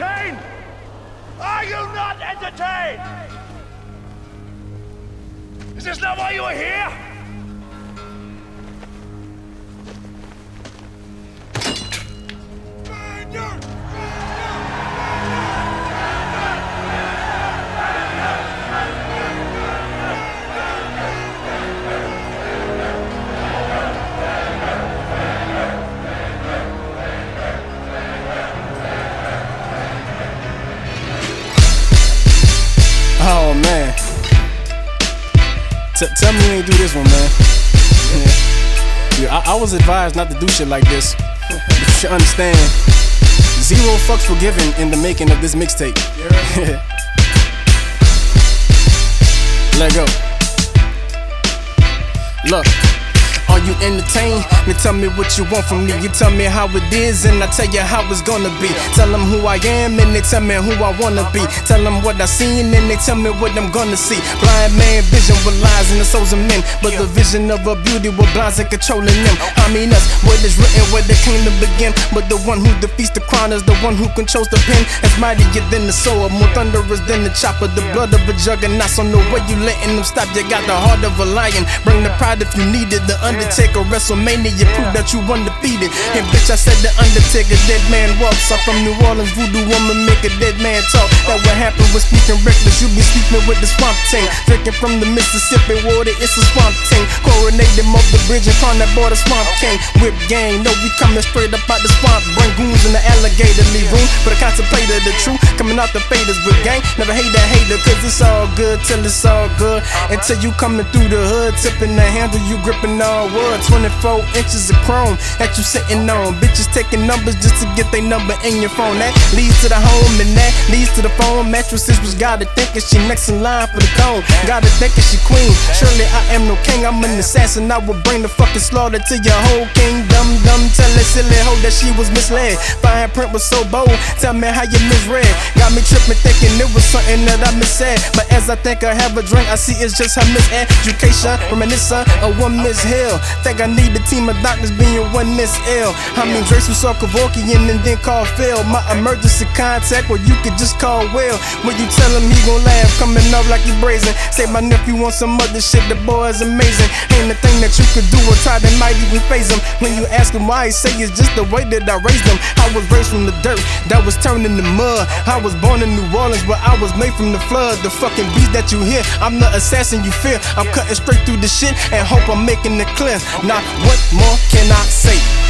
entertained? Are you not entertained? Is this not why you are here? Tell me you ain't do this one, man. Yeah, I-, I was advised not to do shit like this. You should understand. Zero fucks were given in the making of this mixtape. Let go. Look. Are you entertained? Then tell me what you want from me. You tell me how it is, and I tell you how it's gonna be. Tell them who I am, and they tell me who I wanna be. Tell them what I seen, and they tell me what I'm gonna see. Blind man vision with lies in the souls of men, but the vision of a beauty with blinds and controlling them. I mean us, what is written, where they came to begin. But the one who defeats the crown is the one who controls the pen. As mightier than the sword, more thunderous than the chopper. The blood of a juggernaut, so no way you letting them stop. You got the heart of a lion. Bring the pride if you need it. The Undertaker, WrestleMania, prove that you undefeated. And bitch, I said the Undertaker, dead man walks. I'm from New Orleans, voodoo woman make a dead man talk. That what happened with speaking reckless. You be sleeping with the swamp ting. Drinking from the Mississippi water, it's a swamp ting. Coronated off the bridge and crown that border swamp king. Whip gang, no, we coming straight up out the swamp. Bring goons in the alligator, leave room for the contemplator. The truth coming out the faders with gang. Never hate that hater, cause it's all good till it's all good. Until you coming through the hood, tipping the handle, you gripping all wood. 24 inches of chrome that you sitting on. Bitches taking numbers just to get their number in your phone. That leads to the home and that leads to the phone. Mattresses was gotta thinking she next in line for the throne. Gotta thinking she queen. Surely I am no king, I'm an assassin. I will bring the fucking slaughter to your whole kingdom. Dumb, tell that silly hoe that she was misled. Fine print was so bold. Tell me how you misread. Got me tripping, thinking it was something that I missaid. But as I think I have a drink, I see it's just her miseducation. Reminiscent uh, of one Miss Hill. Think I need a team of doctors being one Miss L. I mean, Drace was saw Kevorkian and then called Phil. My emergency contact, where you could just call Will. When you tell him he gon' laugh, coming up like he brazen. Say my nephew wants some other shit, the boy is amazing. Ain't a thing that you could do or try that might even phase him. When you ask him why, he say it's just the way that I raised him. I was raised from the dirt that was turned into mud. I was born in New Orleans, but I was made from the flood. The fucking beast that you hear, I'm the assassin you fear. I'm cutting straight through the shit and hope I'm making it clear. Now, what more can I say?